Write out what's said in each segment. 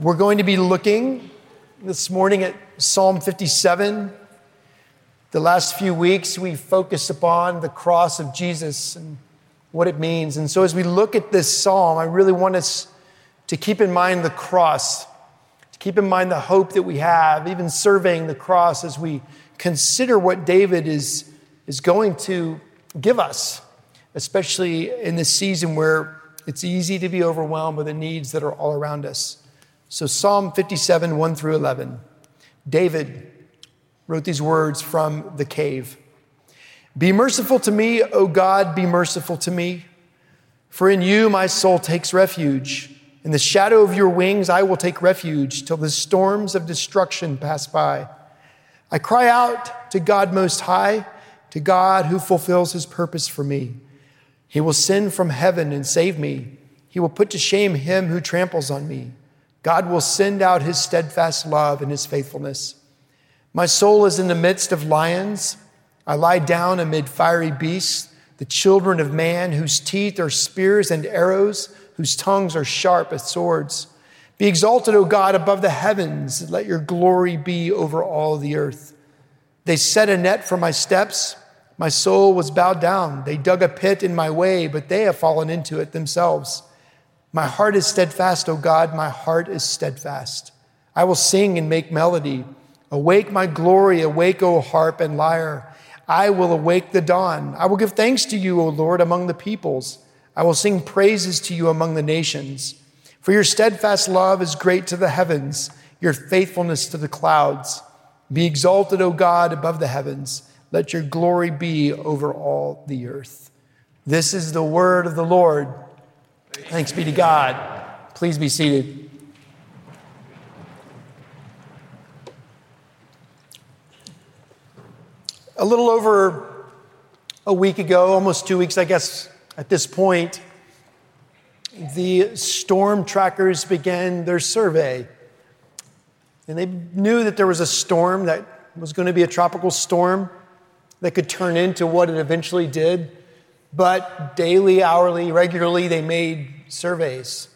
We're going to be looking this morning at Psalm 57. The last few weeks, we focused upon the cross of Jesus and what it means. And so, as we look at this psalm, I really want us to keep in mind the cross, to keep in mind the hope that we have, even surveying the cross as we consider what David is, is going to give us, especially in this season where it's easy to be overwhelmed with the needs that are all around us. So, Psalm 57, 1 through 11. David wrote these words from the cave Be merciful to me, O God, be merciful to me. For in you my soul takes refuge. In the shadow of your wings I will take refuge till the storms of destruction pass by. I cry out to God Most High, to God who fulfills his purpose for me. He will send from heaven and save me. He will put to shame him who tramples on me. God will send out his steadfast love and his faithfulness. My soul is in the midst of lions. I lie down amid fiery beasts, the children of man, whose teeth are spears and arrows, whose tongues are sharp as swords. Be exalted, O God, above the heavens. Let your glory be over all the earth. They set a net for my steps. My soul was bowed down. They dug a pit in my way, but they have fallen into it themselves. My heart is steadfast, O God, my heart is steadfast. I will sing and make melody. Awake, my glory, awake, O harp and lyre. I will awake the dawn. I will give thanks to you, O Lord, among the peoples. I will sing praises to you among the nations. For your steadfast love is great to the heavens, your faithfulness to the clouds. Be exalted, O God, above the heavens. Let your glory be over all the earth. This is the word of the Lord. Thanks be to God. Please be seated. A little over a week ago, almost two weeks, I guess, at this point, the storm trackers began their survey. And they knew that there was a storm that was going to be a tropical storm that could turn into what it eventually did. But daily, hourly, regularly, they made surveys.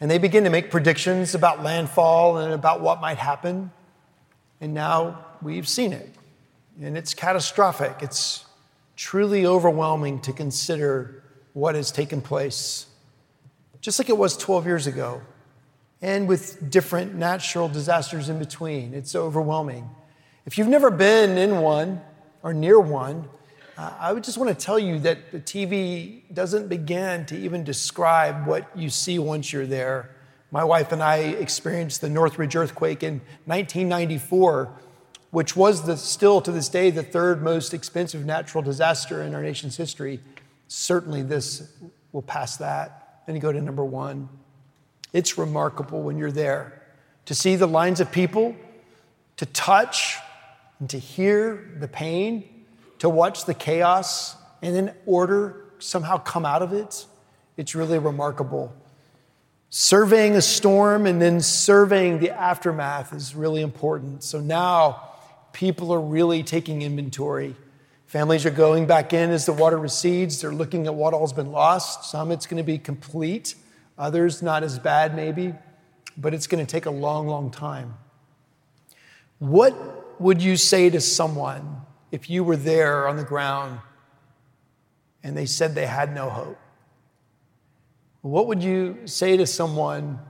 And they begin to make predictions about landfall and about what might happen. And now we've seen it. And it's catastrophic. It's truly overwhelming to consider what has taken place, just like it was 12 years ago, and with different natural disasters in between. It's overwhelming. If you've never been in one or near one, uh, I would just want to tell you that the TV doesn't begin to even describe what you see once you're there. My wife and I experienced the Northridge earthquake in 1994, which was the, still to this day the third most expensive natural disaster in our nation's history. Certainly, this will pass that and go to number one. It's remarkable when you're there to see the lines of people, to touch and to hear the pain to watch the chaos and then order somehow come out of it, it's really remarkable. Surveying a storm and then surveying the aftermath is really important. So now people are really taking inventory. Families are going back in as the water recedes. They're looking at what all's been lost. Some it's going to be complete, others not as bad, maybe, but it's going to take a long, long time. What would you say to someone if you were there on the ground and they said they had no hope? What would you say to someone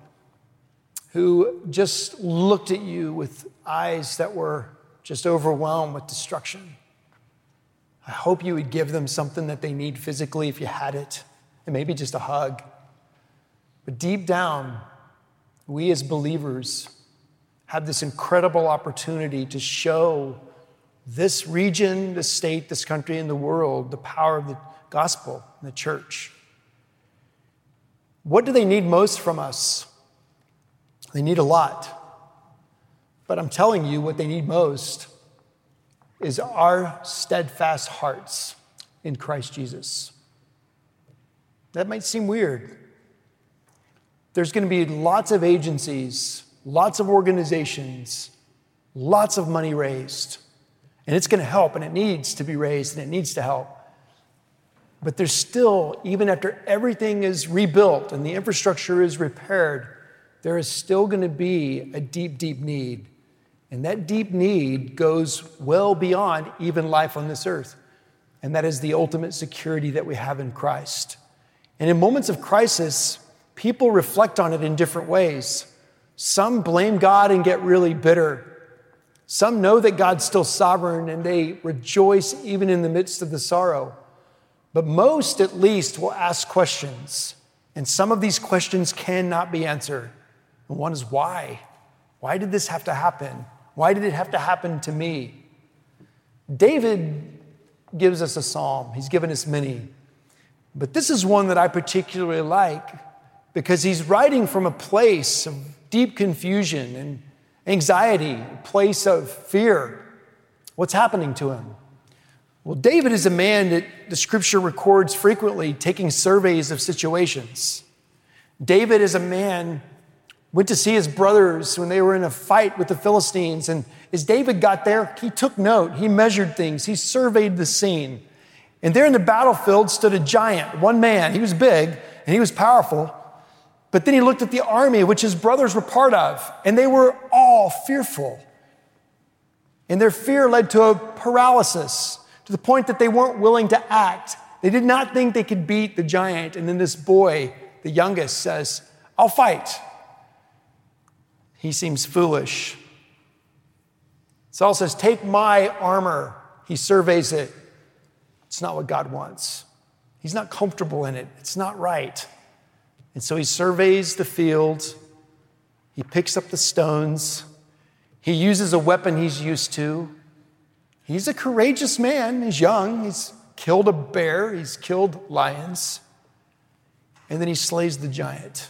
who just looked at you with eyes that were just overwhelmed with destruction? I hope you would give them something that they need physically if you had it, and maybe just a hug. But deep down, we as believers have this incredible opportunity to show this region, this state, this country, and the world the power of the gospel and the church. What do they need most from us? They need a lot. But I'm telling you, what they need most is our steadfast hearts in Christ Jesus. That might seem weird. There's going to be lots of agencies, lots of organizations, lots of money raised. And it's going to help, and it needs to be raised, and it needs to help. But there's still, even after everything is rebuilt and the infrastructure is repaired, there is still going to be a deep, deep need. And that deep need goes well beyond even life on this earth. And that is the ultimate security that we have in Christ. And in moments of crisis, people reflect on it in different ways. Some blame God and get really bitter. Some know that God's still sovereign and they rejoice even in the midst of the sorrow. But most, at least, will ask questions. And some of these questions cannot be answered. And one is why? Why did this have to happen? Why did it have to happen to me? David gives us a psalm, he's given us many. But this is one that I particularly like because he's writing from a place of deep confusion and anxiety, a place of fear. What's happening to him? Well, David is a man that the scripture records frequently taking surveys of situations. David is a man went to see his brothers when they were in a fight with the Philistines and as David got there, he took note, he measured things, he surveyed the scene. And there in the battlefield stood a giant, one man. He was big and he was powerful. But then he looked at the army, which his brothers were part of, and they were all fearful. And their fear led to a paralysis to the point that they weren't willing to act. They did not think they could beat the giant. And then this boy, the youngest, says, I'll fight. He seems foolish. Saul says, Take my armor. He surveys it. It's not what God wants. He's not comfortable in it. It's not right. And so he surveys the field. He picks up the stones. He uses a weapon he's used to. He's a courageous man. He's young. He's killed a bear. He's killed lions. And then he slays the giant.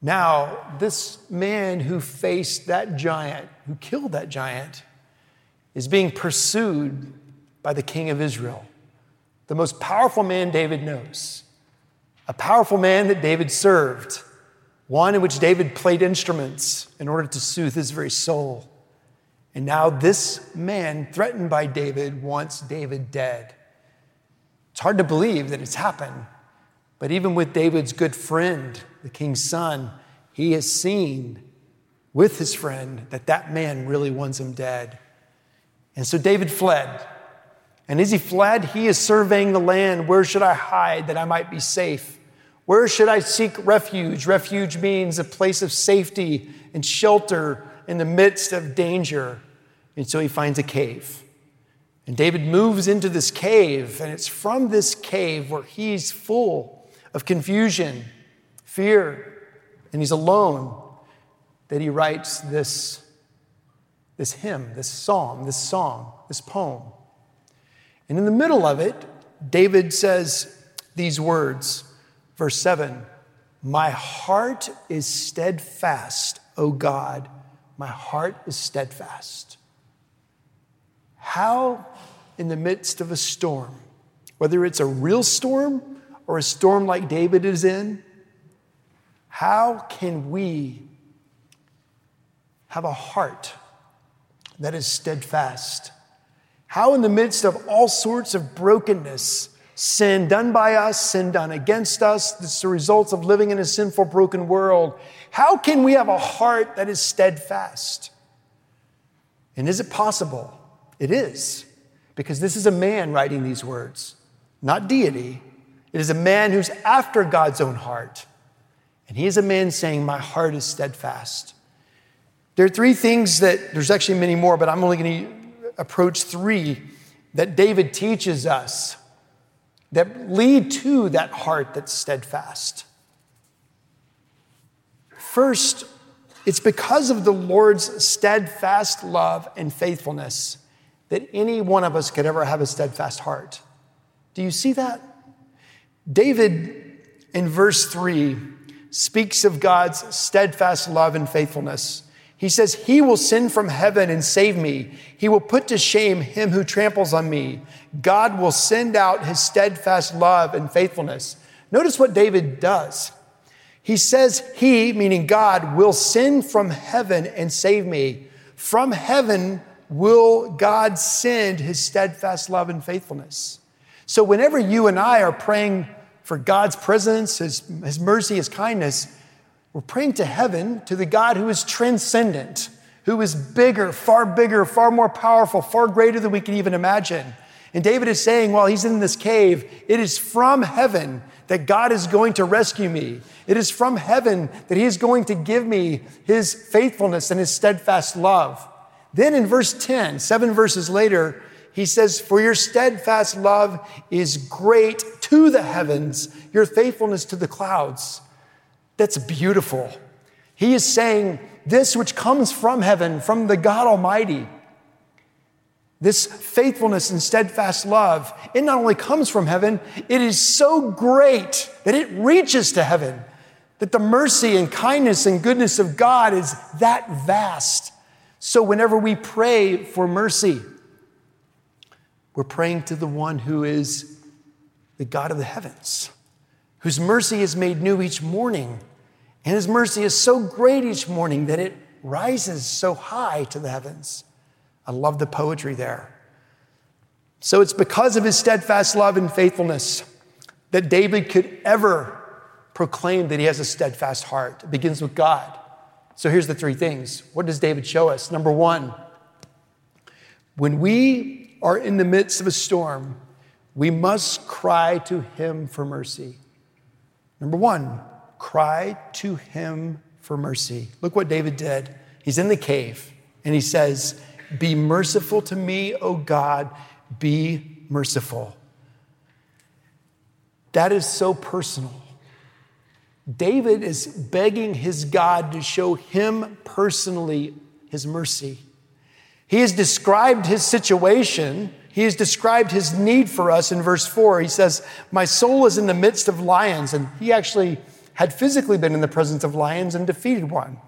Now, this man who faced that giant, who killed that giant, is being pursued by the king of Israel, the most powerful man David knows, a powerful man that David served, one in which David played instruments in order to soothe his very soul. And now, this man, threatened by David, wants David dead. It's hard to believe that it's happened, but even with David's good friend, the king's son, he has seen with his friend that that man really wants him dead. And so David fled. And as he fled, he is surveying the land. Where should I hide that I might be safe? Where should I seek refuge? Refuge means a place of safety and shelter in the midst of danger. And so he finds a cave. And David moves into this cave, and it's from this cave where he's full of confusion, fear, and he's alone that he writes this, this hymn, this psalm, this song, this poem. And in the middle of it, David says these words, verse 7 My heart is steadfast, O God, my heart is steadfast. How, in the midst of a storm, whether it's a real storm or a storm like David is in, how can we have a heart that is steadfast? How, in the midst of all sorts of brokenness, sin done by us, sin done against us, is the results of living in a sinful, broken world, how can we have a heart that is steadfast? And is it possible? It is, because this is a man writing these words, not deity. It is a man who's after God's own heart. And he is a man saying, My heart is steadfast. There are three things that, there's actually many more, but I'm only going to approach three that David teaches us that lead to that heart that's steadfast. First, it's because of the Lord's steadfast love and faithfulness that any one of us could ever have a steadfast heart. Do you see that? David, in verse 3, speaks of God's steadfast love and faithfulness. He says, He will send from heaven and save me. He will put to shame him who tramples on me. God will send out his steadfast love and faithfulness. Notice what David does. He says, He, meaning God, will send from heaven and save me. From heaven will God send his steadfast love and faithfulness. So whenever you and I are praying for God's presence, His, His mercy, His kindness, We're praying to heaven, to the God who is transcendent, who is bigger, far bigger, far more powerful, far greater than we can even imagine. And David is saying, while he's in this cave, it is from heaven that God is going to rescue me. It is from heaven that he is going to give me his faithfulness and his steadfast love. Then in verse 10, seven verses later, he says, For your steadfast love is great to the heavens, your faithfulness to the clouds. That's beautiful. He is saying, This which comes from heaven, from the God Almighty, this faithfulness and steadfast love, it not only comes from heaven, it is so great that it reaches to heaven. That the mercy and kindness and goodness of God is that vast. So, whenever we pray for mercy, we're praying to the one who is the God of the heavens, whose mercy is made new each morning. And his mercy is so great each morning that it rises so high to the heavens. I love the poetry there. So it's because of his steadfast love and faithfulness that David could ever proclaim that he has a steadfast heart. It begins with God. So here's the three things. What does David show us? Number one, when we are in the midst of a storm, we must cry to him for mercy. Number one, cry to him for mercy. Look what David did. He's in the cave and he says, Be merciful to me, O God, be merciful. That is so personal. David is begging his God to show him personally his mercy. He has described his situation. He has described his need for us in verse 4. He says, My soul is in the midst of lions. And he actually had physically been in the presence of lions and defeated one.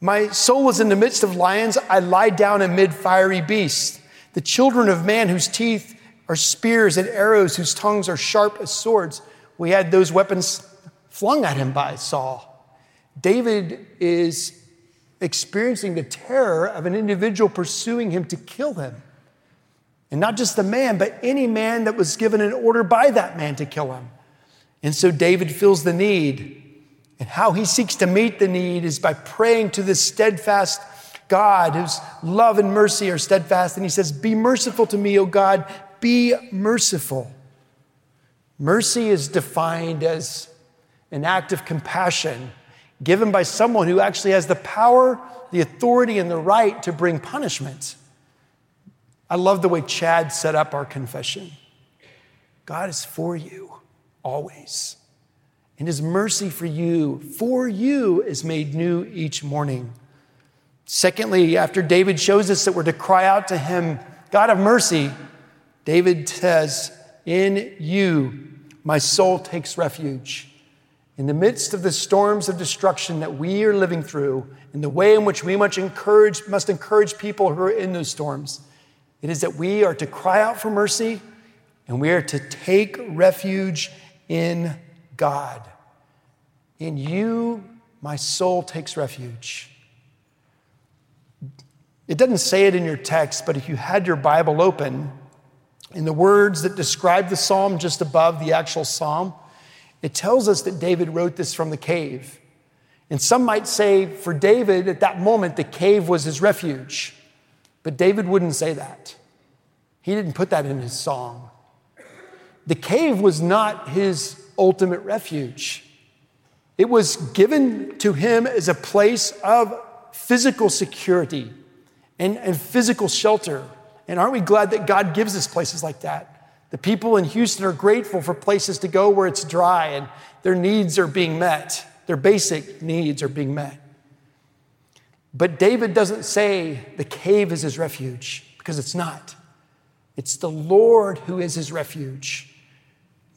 My soul was in the midst of lions. I lie down amid fiery beasts. The children of man whose teeth are spears and arrows, whose tongues are sharp as swords. We had those weapons flung at him by Saul. David is experiencing the terror of an individual pursuing him to kill him. And not just the man, but any man that was given an order by that man to kill him. And so David feels the need. And how he seeks to meet the need is by praying to this steadfast God whose love and mercy are steadfast. And he says, Be merciful to me, O God, be merciful. Mercy is defined as an act of compassion given by someone who actually has the power, the authority, and the right to bring punishment. I love the way Chad set up our confession. God is for you always. And his mercy for you, for you, is made new each morning. Secondly, after David shows us that we're to cry out to him, God of mercy, David says, In you my soul takes refuge. In the midst of the storms of destruction that we are living through, in the way in which we must encourage, must encourage people who are in those storms, it is that we are to cry out for mercy and we are to take refuge in God. In you, my soul takes refuge. It doesn't say it in your text, but if you had your Bible open, in the words that describe the psalm just above the actual psalm, it tells us that David wrote this from the cave. And some might say for David, at that moment, the cave was his refuge. But David wouldn't say that. He didn't put that in his song. The cave was not his ultimate refuge, it was given to him as a place of physical security and, and physical shelter. And aren't we glad that God gives us places like that? The people in Houston are grateful for places to go where it's dry and their needs are being met. Their basic needs are being met. But David doesn't say the cave is his refuge because it's not. It's the Lord who is his refuge.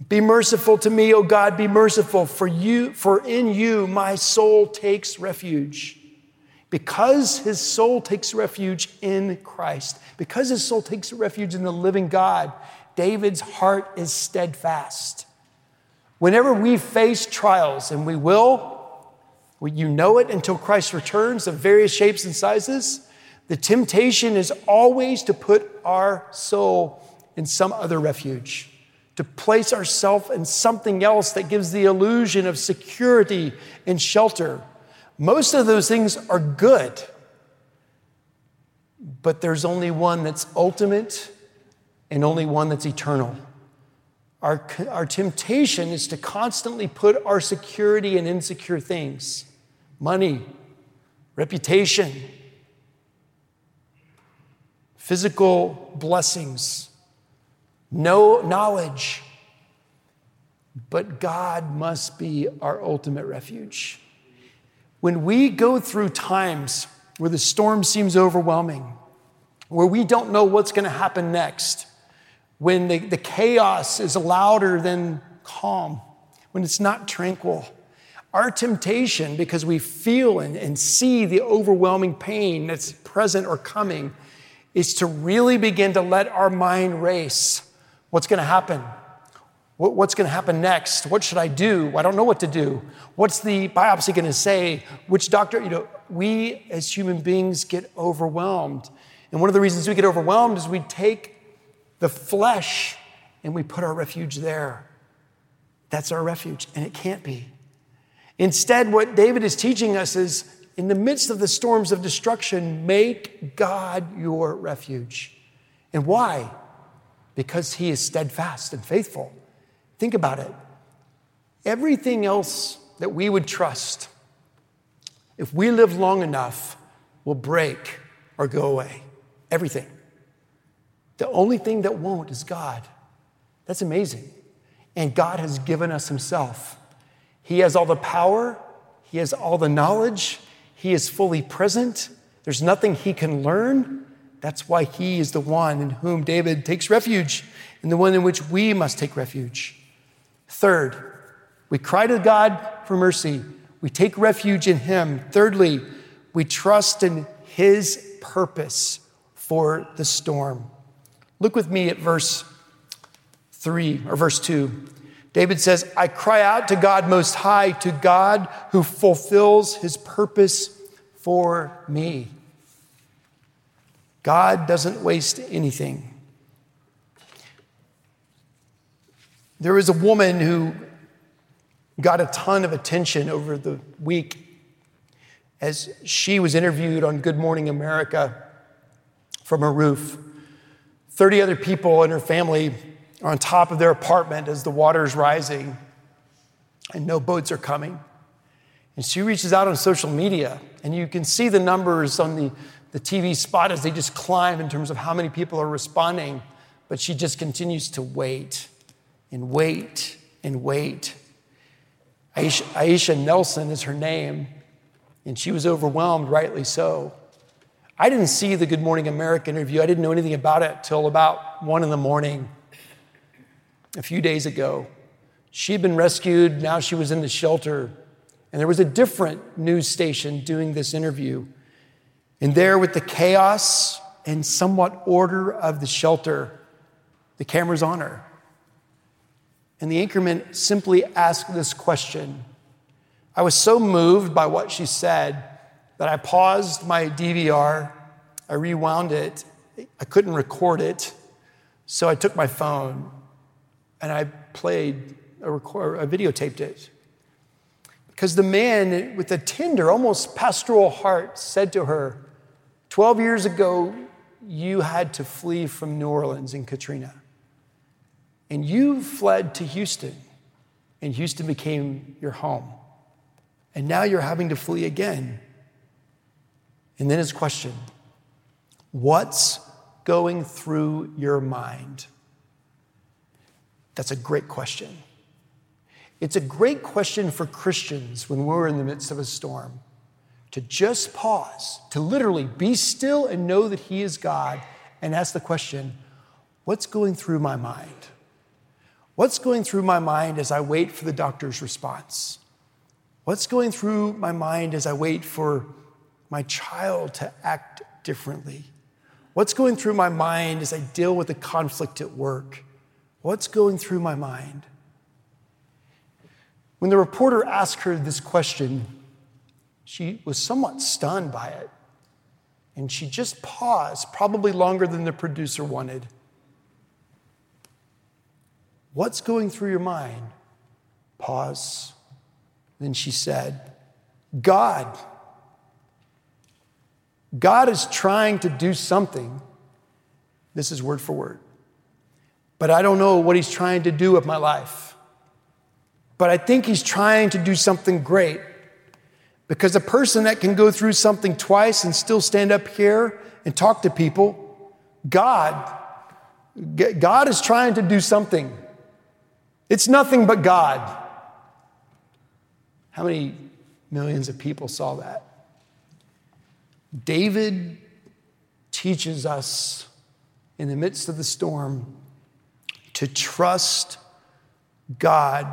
Be merciful to me, O God, be merciful, for you, for in you my soul takes refuge. Because his soul takes refuge in Christ, because his soul takes refuge in the living God, David's heart is steadfast. Whenever we face trials, and we will, you know it until Christ returns of various shapes and sizes, the temptation is always to put our soul in some other refuge, to place ourselves in something else that gives the illusion of security and shelter. Most of those things are good, but there's only one that's ultimate and only one that's eternal. Our, our temptation is to constantly put our security in insecure things money, reputation, physical blessings, no knowledge. But God must be our ultimate refuge. When we go through times where the storm seems overwhelming, where we don't know what's going to happen next, when the, the chaos is louder than calm, when it's not tranquil, our temptation, because we feel and, and see the overwhelming pain that's present or coming, is to really begin to let our mind race. What's going to happen? What's going to happen next? What should I do? I don't know what to do. What's the biopsy going to say? Which doctor? You know, we as human beings get overwhelmed. And one of the reasons we get overwhelmed is we take the flesh and we put our refuge there. That's our refuge, and it can't be. Instead, what David is teaching us is in the midst of the storms of destruction, make God your refuge. And why? Because he is steadfast and faithful. Think about it. Everything else that we would trust, if we live long enough, will break or go away. Everything. The only thing that won't is God. That's amazing. And God has given us Himself. He has all the power, He has all the knowledge, He is fully present. There's nothing He can learn. That's why He is the one in whom David takes refuge and the one in which we must take refuge. Third, we cry to God for mercy. We take refuge in Him. Thirdly, we trust in His purpose for the storm. Look with me at verse 3 or verse 2. David says, I cry out to God Most High, to God who fulfills his purpose for me. God doesn't waste anything. There was a woman who got a ton of attention over the week as she was interviewed on Good Morning America from a roof. 30 other people in her family are on top of their apartment as the water is rising and no boats are coming. And she reaches out on social media, and you can see the numbers on the, the TV spot as they just climb in terms of how many people are responding. But she just continues to wait and wait and wait. Aisha, Aisha Nelson is her name, and she was overwhelmed, rightly so. I didn't see the Good Morning America interview. I didn't know anything about it till about one in the morning a few days ago. She'd been rescued, now she was in the shelter. And there was a different news station doing this interview. And there, with the chaos and somewhat order of the shelter, the camera's on her. And the anchorman simply asked this question. I was so moved by what she said that I paused my DVR, I rewound it, I couldn't record it, so I took my phone and I played a record, I videotaped it. Because the man with a tender, almost pastoral heart said to her, 12 years ago, you had to flee from New Orleans in Katrina. And you fled to Houston, and Houston became your home. And now you're having to flee again. And then his question What's going through your mind? That's a great question. It's a great question for Christians when we're in the midst of a storm to just pause, to literally be still and know that He is God, and ask the question What's going through my mind? What's going through my mind as I wait for the doctor's response? What's going through my mind as I wait for my child to act differently? What's going through my mind as I deal with the conflict at work? What's going through my mind? When the reporter asked her this question, she was somewhat stunned by it. And she just paused, probably longer than the producer wanted. What's going through your mind? Pause. Then she said, God. God is trying to do something. This is word for word. But I don't know what he's trying to do with my life. But I think he's trying to do something great. Because a person that can go through something twice and still stand up here and talk to people, God, God is trying to do something. It's nothing but God. How many millions of people saw that? David teaches us in the midst of the storm to trust God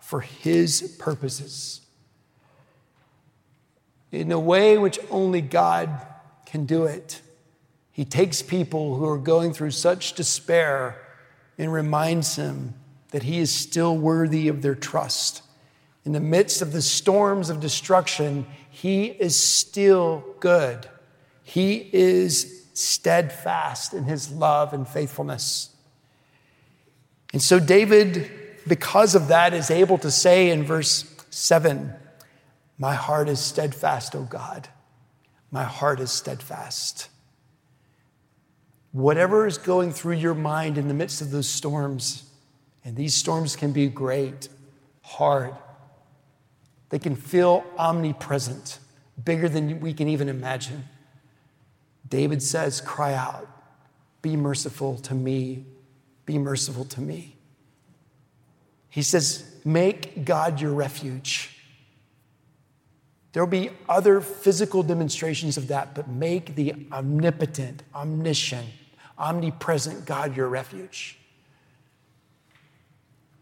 for his purposes in a way which only God can do it. He takes people who are going through such despair and reminds them that he is still worthy of their trust. In the midst of the storms of destruction, he is still good. He is steadfast in his love and faithfulness. And so, David, because of that, is able to say in verse 7 My heart is steadfast, O God. My heart is steadfast. Whatever is going through your mind in the midst of those storms, and these storms can be great, hard, they can feel omnipresent, bigger than we can even imagine. David says, Cry out, be merciful to me, be merciful to me. He says, Make God your refuge. There will be other physical demonstrations of that, but make the omnipotent, omniscient, omnipresent God your refuge.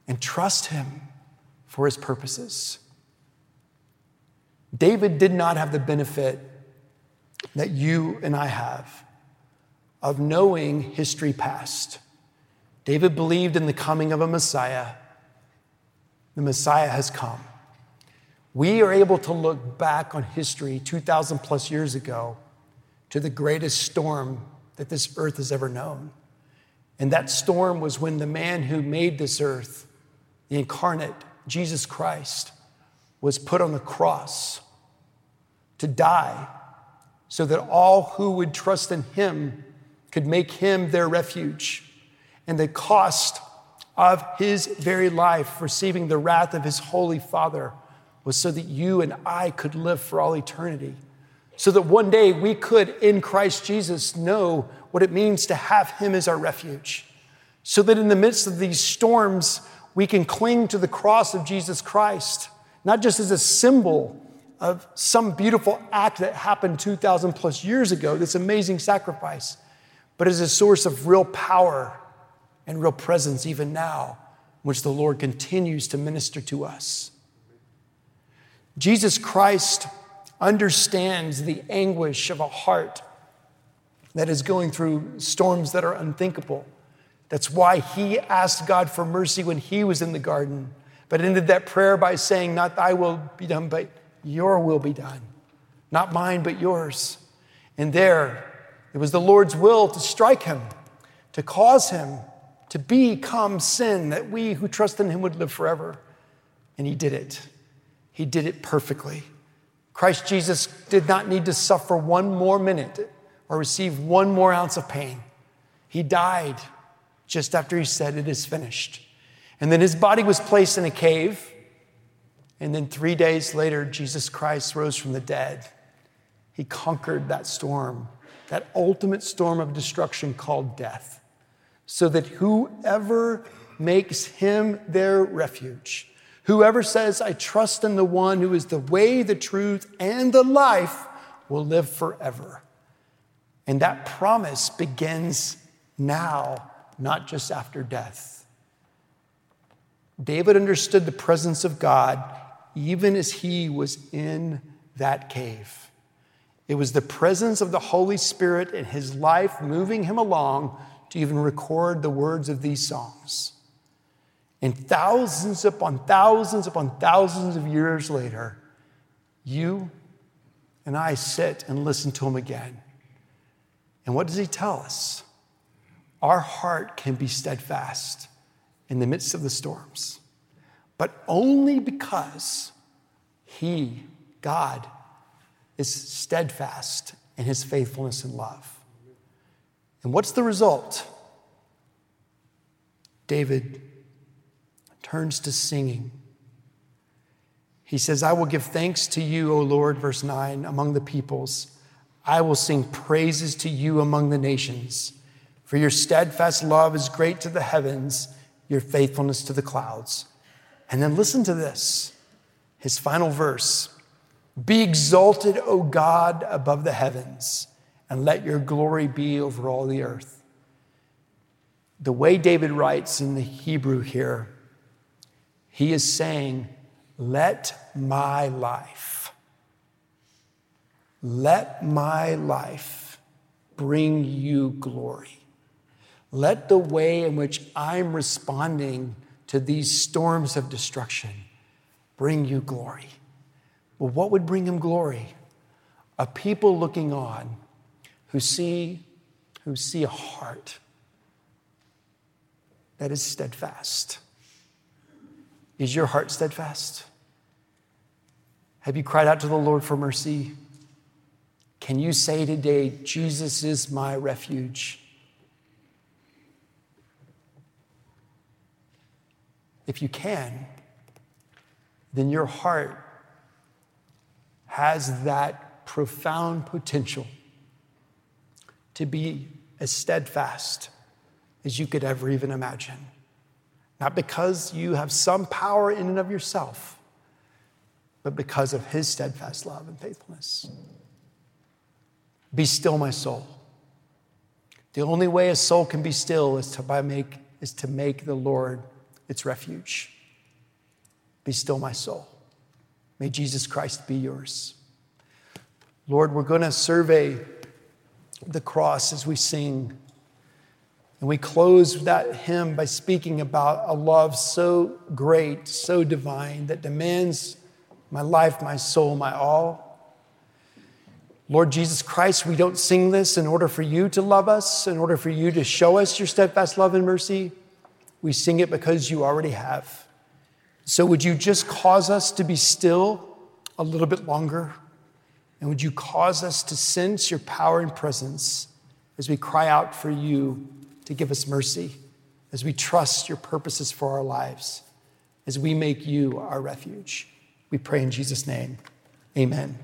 And trust Him for His purposes. David did not have the benefit that you and I have of knowing history past. David believed in the coming of a Messiah. The Messiah has come. We are able to look back on history 2,000 plus years ago to the greatest storm that this earth has ever known. And that storm was when the man who made this earth, the incarnate Jesus Christ, was put on the cross to die so that all who would trust in him could make him their refuge. And the cost of his very life, receiving the wrath of his holy Father, was so that you and I could live for all eternity. So that one day we could, in Christ Jesus, know what it means to have him as our refuge. So that in the midst of these storms, we can cling to the cross of Jesus Christ, not just as a symbol of some beautiful act that happened 2,000 plus years ago, this amazing sacrifice, but as a source of real power and real presence even now, which the Lord continues to minister to us. Jesus Christ understands the anguish of a heart that is going through storms that are unthinkable. That's why he asked God for mercy when he was in the garden, but ended that prayer by saying, Not thy will be done, but your will be done. Not mine, but yours. And there, it was the Lord's will to strike him, to cause him to become sin, that we who trust in him would live forever. And he did it. He did it perfectly. Christ Jesus did not need to suffer one more minute or receive one more ounce of pain. He died just after he said, It is finished. And then his body was placed in a cave and then three days later, Jesus Christ rose from the dead. He conquered that storm, that ultimate storm of destruction called death, so that whoever makes him their refuge, whoever says, I trust in the one who is the way, the truth, and the life, will live forever. And that promise begins now, not just after death. David understood the presence of God even as he was in that cave. It was the presence of the Holy Spirit in his life moving him along to even record the words of these songs. And thousands upon thousands upon thousands of years later, you and I sit and listen to him again. And what does he tell us? Our heart can be steadfast in the midst of the storms but only because He God is steadfast in his faithfulness and love. And what's the result? David turns to singing. He says, I will give thanks to you, O Lord, verse 9, among the peoples. I will sing praises to you among the nations. For your steadfast love is great to the heavens, your faithfulness to the clouds. And then listen to this his final verse Be exalted, O God, above the heavens, and let your glory be over all the earth. The way David writes in the Hebrew here, he is saying, Let my life, let my life bring you glory. Let the way in which I'm responding to these storms of destruction bring you glory. Well, what would bring him glory? A people looking on who see, who see a heart that is steadfast. Is your heart steadfast? Have you cried out to the Lord for mercy? Can you say today, Jesus is my refuge? If you can, then your heart has that profound potential to be as steadfast as you could ever even imagine. Not because you have some power in and of yourself, but because of his steadfast love and faithfulness. Be still, my soul. The only way a soul can be still is to, by make, is to make the Lord its refuge. Be still, my soul. May Jesus Christ be yours. Lord, we're going to survey the cross as we sing. And we close that hymn by speaking about a love so great, so divine, that demands my life, my soul, my all. Lord Jesus Christ, we don't sing this in order for you to love us, in order for you to show us your steadfast love and mercy. We sing it because you already have. So, would you just cause us to be still a little bit longer? And would you cause us to sense your power and presence as we cry out for you to give us mercy, as we trust your purposes for our lives, as we make you our refuge? We pray in Jesus' name. Amen.